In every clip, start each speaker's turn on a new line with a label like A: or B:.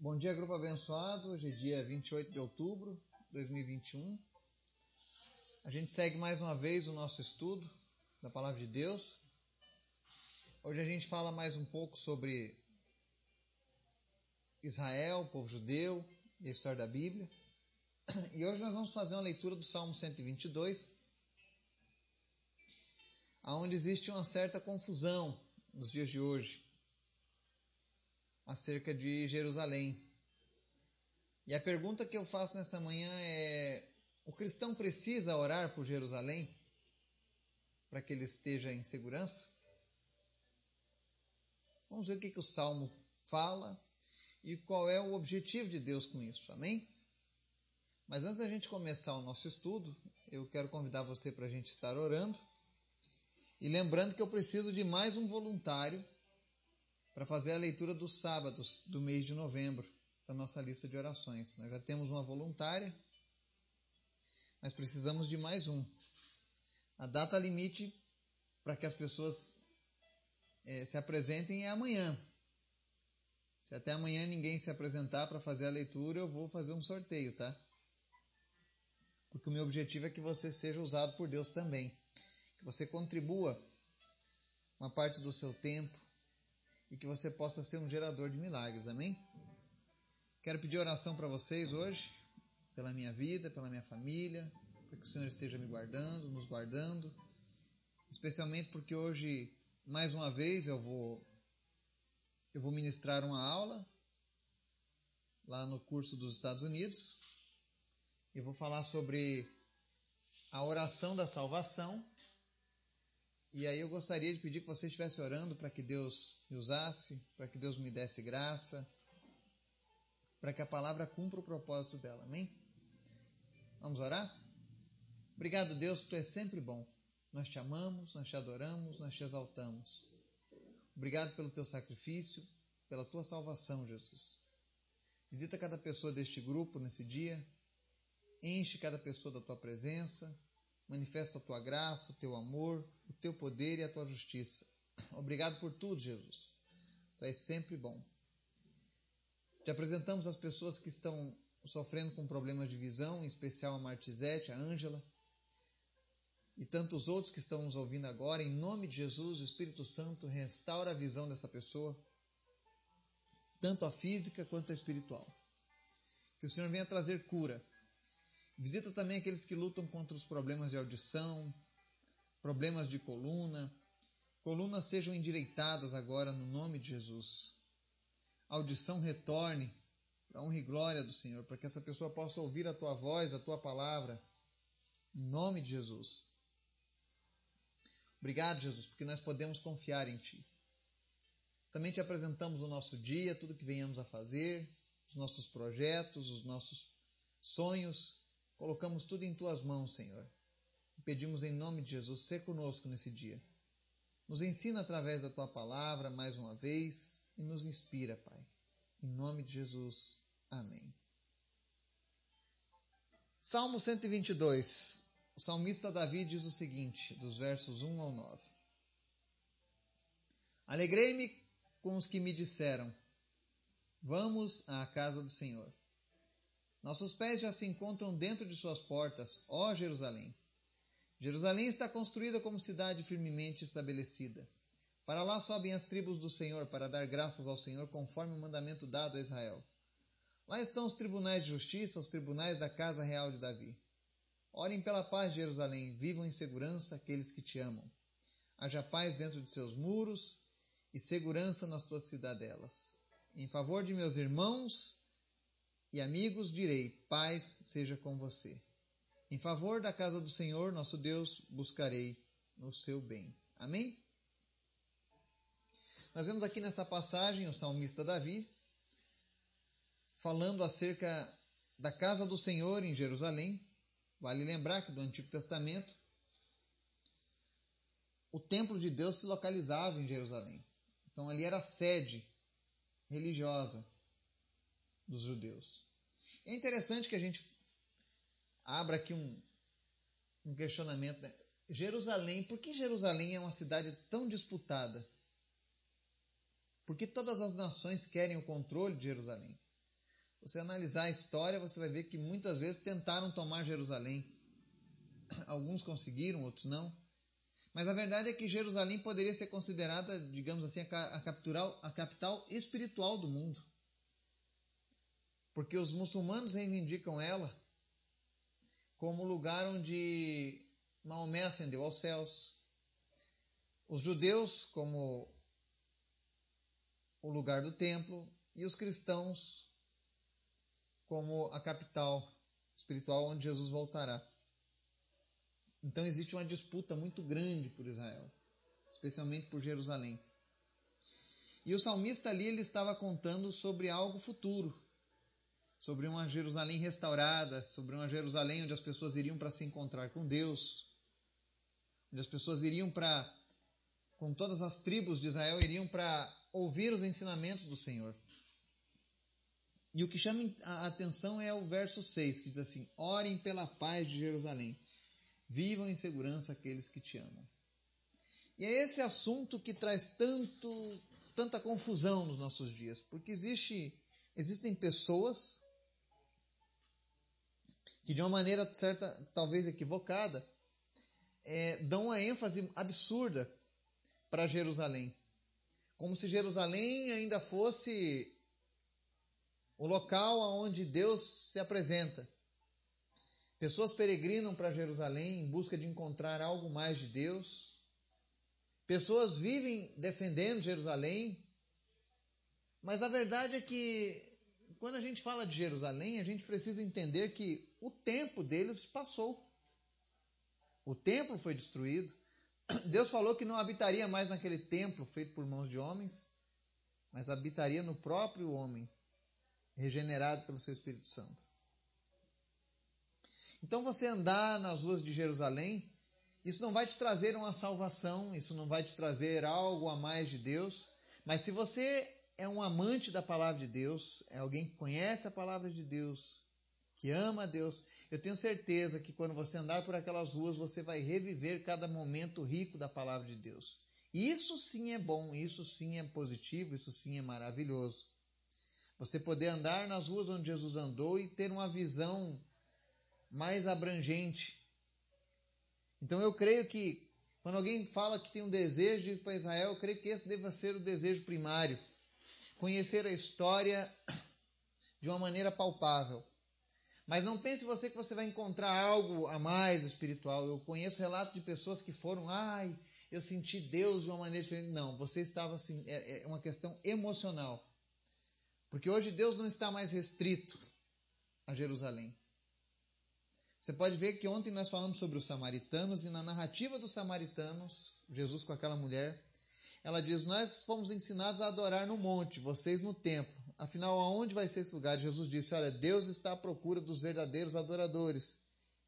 A: Bom dia, grupo abençoado. Hoje é dia 28 de outubro de 2021. A gente segue mais uma vez o nosso estudo da Palavra de Deus. Hoje a gente fala mais um pouco sobre Israel, povo judeu e a história da Bíblia. E hoje nós vamos fazer uma leitura do Salmo 122, onde existe uma certa confusão nos dias de hoje acerca de Jerusalém. E a pergunta que eu faço nessa manhã é: o cristão precisa orar por Jerusalém para que ele esteja em segurança? Vamos ver o que, que o Salmo fala e qual é o objetivo de Deus com isso, amém? Mas antes da gente começar o nosso estudo, eu quero convidar você para a gente estar orando. E lembrando que eu preciso de mais um voluntário para fazer a leitura dos sábados do mês de novembro da nossa lista de orações. Nós já temos uma voluntária, mas precisamos de mais um. A data limite para que as pessoas é, se apresentem é amanhã. Se até amanhã ninguém se apresentar para fazer a leitura, eu vou fazer um sorteio, tá? Porque o meu objetivo é que você seja usado por Deus também. Que você contribua uma parte do seu tempo, e que você possa ser um gerador de milagres. Amém? Quero pedir oração para vocês hoje, pela minha vida, pela minha família, para que o Senhor esteja me guardando, nos guardando, especialmente porque hoje, mais uma vez, eu vou eu vou ministrar uma aula lá no curso dos Estados Unidos. Eu vou falar sobre a oração da salvação e aí eu gostaria de pedir que você estivesse orando para que Deus me usasse, para que Deus me desse graça, para que a palavra cumpra o propósito dela. Amém? Vamos orar? Obrigado, Deus, tu és sempre bom. Nós te amamos, nós te adoramos, nós te exaltamos. Obrigado pelo teu sacrifício, pela tua salvação, Jesus. Visita cada pessoa deste grupo nesse dia. Enche cada pessoa da tua presença manifesta a tua graça, o teu amor, o teu poder e a tua justiça. Obrigado por tudo, Jesus. Tu és sempre bom. Te apresentamos as pessoas que estão sofrendo com problemas de visão, em especial a Martizete, a Ângela, e tantos outros que estão nos ouvindo agora. Em nome de Jesus, o Espírito Santo restaura a visão dessa pessoa, tanto a física quanto a espiritual. Que o Senhor venha trazer cura Visita também aqueles que lutam contra os problemas de audição, problemas de coluna. Colunas sejam endireitadas agora no nome de Jesus. A audição retorne para a honra e glória do Senhor, para que essa pessoa possa ouvir a tua voz, a tua palavra. Em nome de Jesus. Obrigado, Jesus, porque nós podemos confiar em Ti. Também te apresentamos o nosso dia, tudo que venhamos a fazer, os nossos projetos, os nossos sonhos, Colocamos tudo em tuas mãos, Senhor. E pedimos em nome de Jesus, ser conosco nesse dia. Nos ensina através da tua palavra mais uma vez e nos inspira, Pai. Em nome de Jesus. Amém. Salmo 122. O salmista Davi diz o seguinte, dos versos 1 ao 9: Alegrei-me com os que me disseram: Vamos à casa do Senhor. Nossos pés já se encontram dentro de suas portas, ó Jerusalém. Jerusalém está construída como cidade firmemente estabelecida. Para lá sobem as tribos do Senhor para dar graças ao Senhor conforme o mandamento dado a Israel. Lá estão os tribunais de justiça, os tribunais da casa real de Davi. Orem pela paz de Jerusalém, vivam em segurança aqueles que te amam. Haja paz dentro de seus muros e segurança nas tuas cidadelas. Em favor de meus irmãos e amigos direi: paz seja com você. Em favor da casa do Senhor, nosso Deus, buscarei no seu bem. Amém? Nós vemos aqui nessa passagem o salmista Davi falando acerca da casa do Senhor em Jerusalém. Vale lembrar que do Antigo Testamento o templo de Deus se localizava em Jerusalém. Então ali era a sede religiosa dos judeus. É interessante que a gente abra aqui um, um questionamento. Né? Jerusalém, por que Jerusalém é uma cidade tão disputada? Porque todas as nações querem o controle de Jerusalém. você analisar a história, você vai ver que muitas vezes tentaram tomar Jerusalém. Alguns conseguiram, outros não. Mas a verdade é que Jerusalém poderia ser considerada, digamos assim, a a capital espiritual do mundo. Porque os muçulmanos reivindicam ela como lugar onde Maomé ascendeu aos céus. Os judeus, como o lugar do templo, e os cristãos, como a capital espiritual onde Jesus voltará. Então existe uma disputa muito grande por Israel, especialmente por Jerusalém. E o salmista ali ele estava contando sobre algo futuro, sobre uma Jerusalém restaurada, sobre uma Jerusalém onde as pessoas iriam para se encontrar com Deus, onde as pessoas iriam para, com todas as tribos de Israel, iriam para ouvir os ensinamentos do Senhor. E o que chama a atenção é o verso 6, que diz assim: Orem pela paz de Jerusalém, vivam em segurança aqueles que te amam. E é esse assunto que traz tanto, tanta confusão nos nossos dias, porque existe, existem pessoas que de uma maneira certa, talvez equivocada, é, dão uma ênfase absurda para Jerusalém, como se Jerusalém ainda fosse o local aonde Deus se apresenta. Pessoas peregrinam para Jerusalém em busca de encontrar algo mais de Deus. Pessoas vivem defendendo Jerusalém. Mas a verdade é que quando a gente fala de Jerusalém, a gente precisa entender que o tempo deles passou. O templo foi destruído. Deus falou que não habitaria mais naquele templo feito por mãos de homens, mas habitaria no próprio homem regenerado pelo seu Espírito Santo. Então, você andar nas ruas de Jerusalém, isso não vai te trazer uma salvação, isso não vai te trazer algo a mais de Deus, mas se você é um amante da palavra de Deus, é alguém que conhece a palavra de Deus, que ama a Deus, eu tenho certeza que quando você andar por aquelas ruas, você vai reviver cada momento rico da palavra de Deus. Isso sim é bom, isso sim é positivo, isso sim é maravilhoso. Você poder andar nas ruas onde Jesus andou e ter uma visão mais abrangente. Então eu creio que quando alguém fala que tem um desejo de ir para Israel, eu creio que esse deva ser o desejo primário. Conhecer a história de uma maneira palpável. Mas não pense você que você vai encontrar algo a mais espiritual. Eu conheço relatos de pessoas que foram, ai, eu senti Deus de uma maneira diferente. Não, você estava assim, é, é uma questão emocional. Porque hoje Deus não está mais restrito a Jerusalém. Você pode ver que ontem nós falamos sobre os samaritanos e na narrativa dos samaritanos, Jesus com aquela mulher, ela diz: Nós fomos ensinados a adorar no monte, vocês no templo. Afinal, aonde vai ser esse lugar? Jesus disse: Olha, Deus está à procura dos verdadeiros adoradores,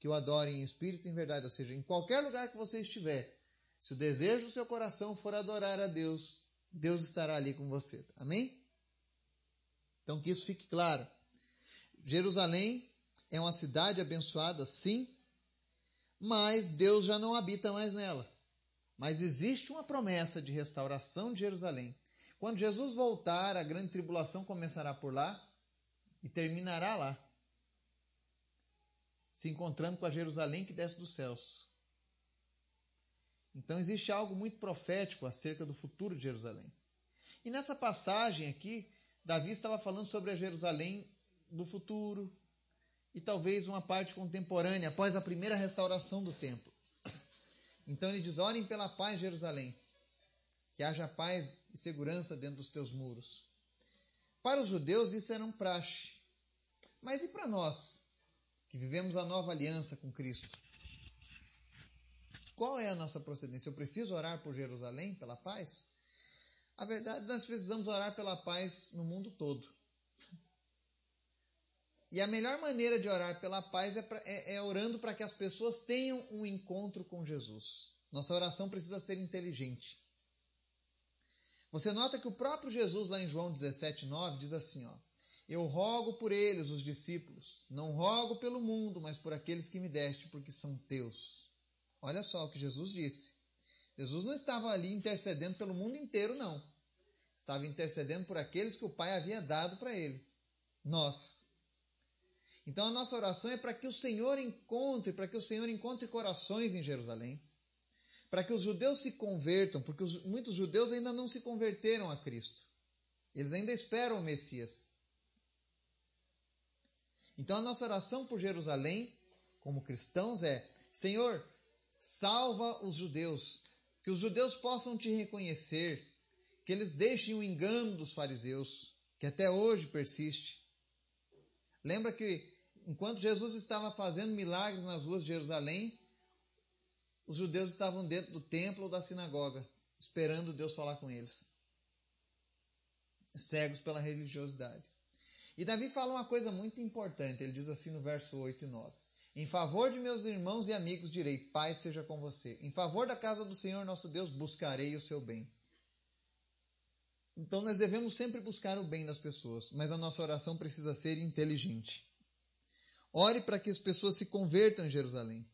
A: que o adorem em espírito e em verdade. Ou seja, em qualquer lugar que você estiver, se o desejo do seu coração for adorar a Deus, Deus estará ali com você. Amém? Então, que isso fique claro. Jerusalém é uma cidade abençoada, sim, mas Deus já não habita mais nela. Mas existe uma promessa de restauração de Jerusalém. Quando Jesus voltar, a grande tribulação começará por lá e terminará lá, se encontrando com a Jerusalém que desce dos céus. Então existe algo muito profético acerca do futuro de Jerusalém. E nessa passagem aqui, Davi estava falando sobre a Jerusalém do futuro e talvez uma parte contemporânea, após a primeira restauração do templo. Então ele diz: Orem pela paz, Jerusalém, que haja paz e segurança dentro dos teus muros. Para os judeus isso era um praxe. Mas e para nós, que vivemos a nova aliança com Cristo? Qual é a nossa procedência? Eu preciso orar por Jerusalém, pela paz? A verdade, nós precisamos orar pela paz no mundo todo. E a melhor maneira de orar pela paz é, pra, é, é orando para que as pessoas tenham um encontro com Jesus. Nossa oração precisa ser inteligente. Você nota que o próprio Jesus, lá em João 17,9, diz assim: ó, Eu rogo por eles, os discípulos, não rogo pelo mundo, mas por aqueles que me deste, porque são teus. Olha só o que Jesus disse. Jesus não estava ali intercedendo pelo mundo inteiro, não. Estava intercedendo por aqueles que o Pai havia dado para ele. Nós. Então a nossa oração é para que o Senhor encontre, para que o Senhor encontre corações em Jerusalém, para que os judeus se convertam, porque os, muitos judeus ainda não se converteram a Cristo. Eles ainda esperam o Messias. Então a nossa oração por Jerusalém, como cristãos, é: Senhor, salva os judeus, que os judeus possam te reconhecer, que eles deixem o engano dos fariseus, que até hoje persiste. Lembra que enquanto Jesus estava fazendo milagres nas ruas de Jerusalém, os judeus estavam dentro do templo ou da sinagoga, esperando Deus falar com eles. Cegos pela religiosidade. E Davi fala uma coisa muito importante, ele diz assim no verso 8 e 9. Em favor de meus irmãos e amigos direi, paz seja com você. Em favor da casa do Senhor nosso Deus buscarei o seu bem. Então nós devemos sempre buscar o bem das pessoas, mas a nossa oração precisa ser inteligente. Ore para que as pessoas se convertam em Jerusalém.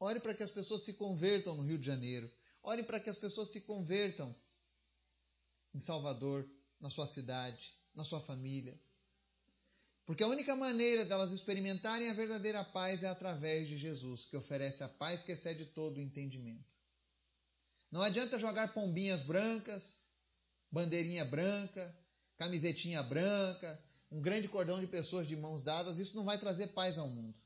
A: Ore para que as pessoas se convertam no Rio de Janeiro. Ore para que as pessoas se convertam em Salvador, na sua cidade, na sua família. Porque a única maneira delas experimentarem a verdadeira paz é através de Jesus, que oferece a paz que excede todo o entendimento. Não adianta jogar pombinhas brancas, bandeirinha branca, camisetinha branca, um grande cordão de pessoas de mãos dadas, isso não vai trazer paz ao mundo.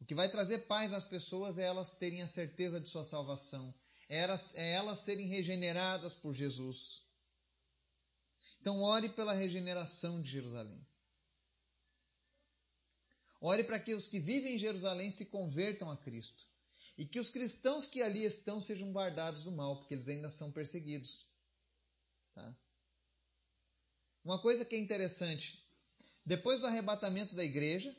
A: O que vai trazer paz às pessoas é elas terem a certeza de sua salvação, é elas, é elas serem regeneradas por Jesus. Então, ore pela regeneração de Jerusalém. Ore para que os que vivem em Jerusalém se convertam a Cristo. E que os cristãos que ali estão sejam guardados do mal, porque eles ainda são perseguidos. Tá? Uma coisa que é interessante: depois do arrebatamento da igreja,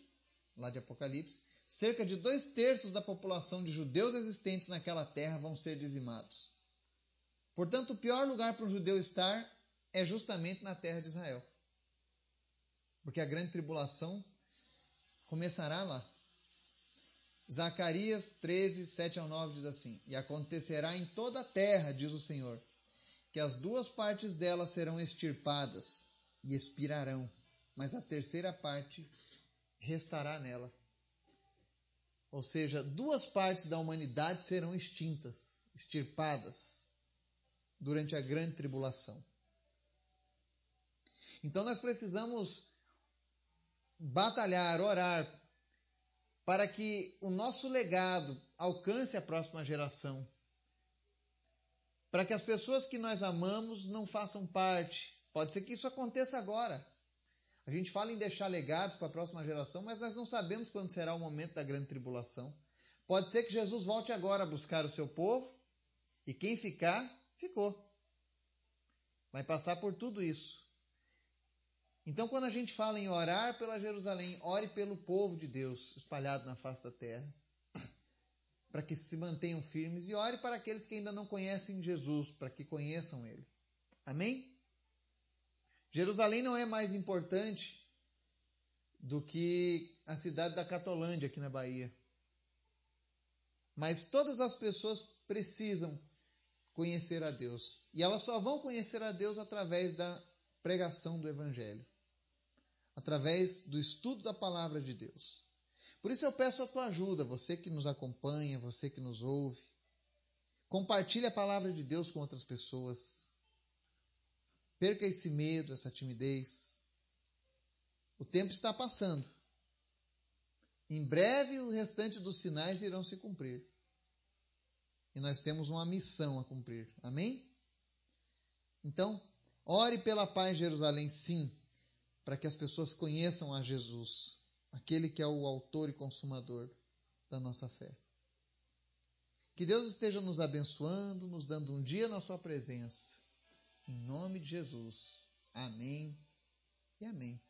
A: lá de Apocalipse, cerca de dois terços da população de judeus existentes naquela terra vão ser dizimados. Portanto, o pior lugar para um judeu estar é justamente na terra de Israel. Porque a grande tribulação começará lá. Zacarias 13, 7 ao 9 diz assim: E acontecerá em toda a terra, diz o Senhor, que as duas partes dela serão extirpadas e expirarão, mas a terceira parte restará nela. Ou seja, duas partes da humanidade serão extintas, extirpadas, durante a grande tribulação. Então nós precisamos batalhar, orar, para que o nosso legado alcance a próxima geração. Para que as pessoas que nós amamos não façam parte. Pode ser que isso aconteça agora. A gente fala em deixar legados para a próxima geração, mas nós não sabemos quando será o momento da grande tribulação. Pode ser que Jesus volte agora a buscar o seu povo e quem ficar, ficou. Vai passar por tudo isso. Então, quando a gente fala em orar pela Jerusalém, ore pelo povo de Deus espalhado na face da terra, para que se mantenham firmes, e ore para aqueles que ainda não conhecem Jesus, para que conheçam Ele. Amém? Jerusalém não é mais importante do que a cidade da Catolândia, aqui na Bahia. Mas todas as pessoas precisam conhecer a Deus. E elas só vão conhecer a Deus através da pregação do Evangelho através do estudo da palavra de Deus. Por isso eu peço a tua ajuda, você que nos acompanha, você que nos ouve. Compartilhe a palavra de Deus com outras pessoas. Perca esse medo, essa timidez. O tempo está passando. Em breve o restante dos sinais irão se cumprir. E nós temos uma missão a cumprir. Amém? Então, ore pela paz em Jerusalém, sim para que as pessoas conheçam a Jesus, aquele que é o autor e consumador da nossa fé. Que Deus esteja nos abençoando, nos dando um dia na Sua presença. Em nome de Jesus. Amém e amém.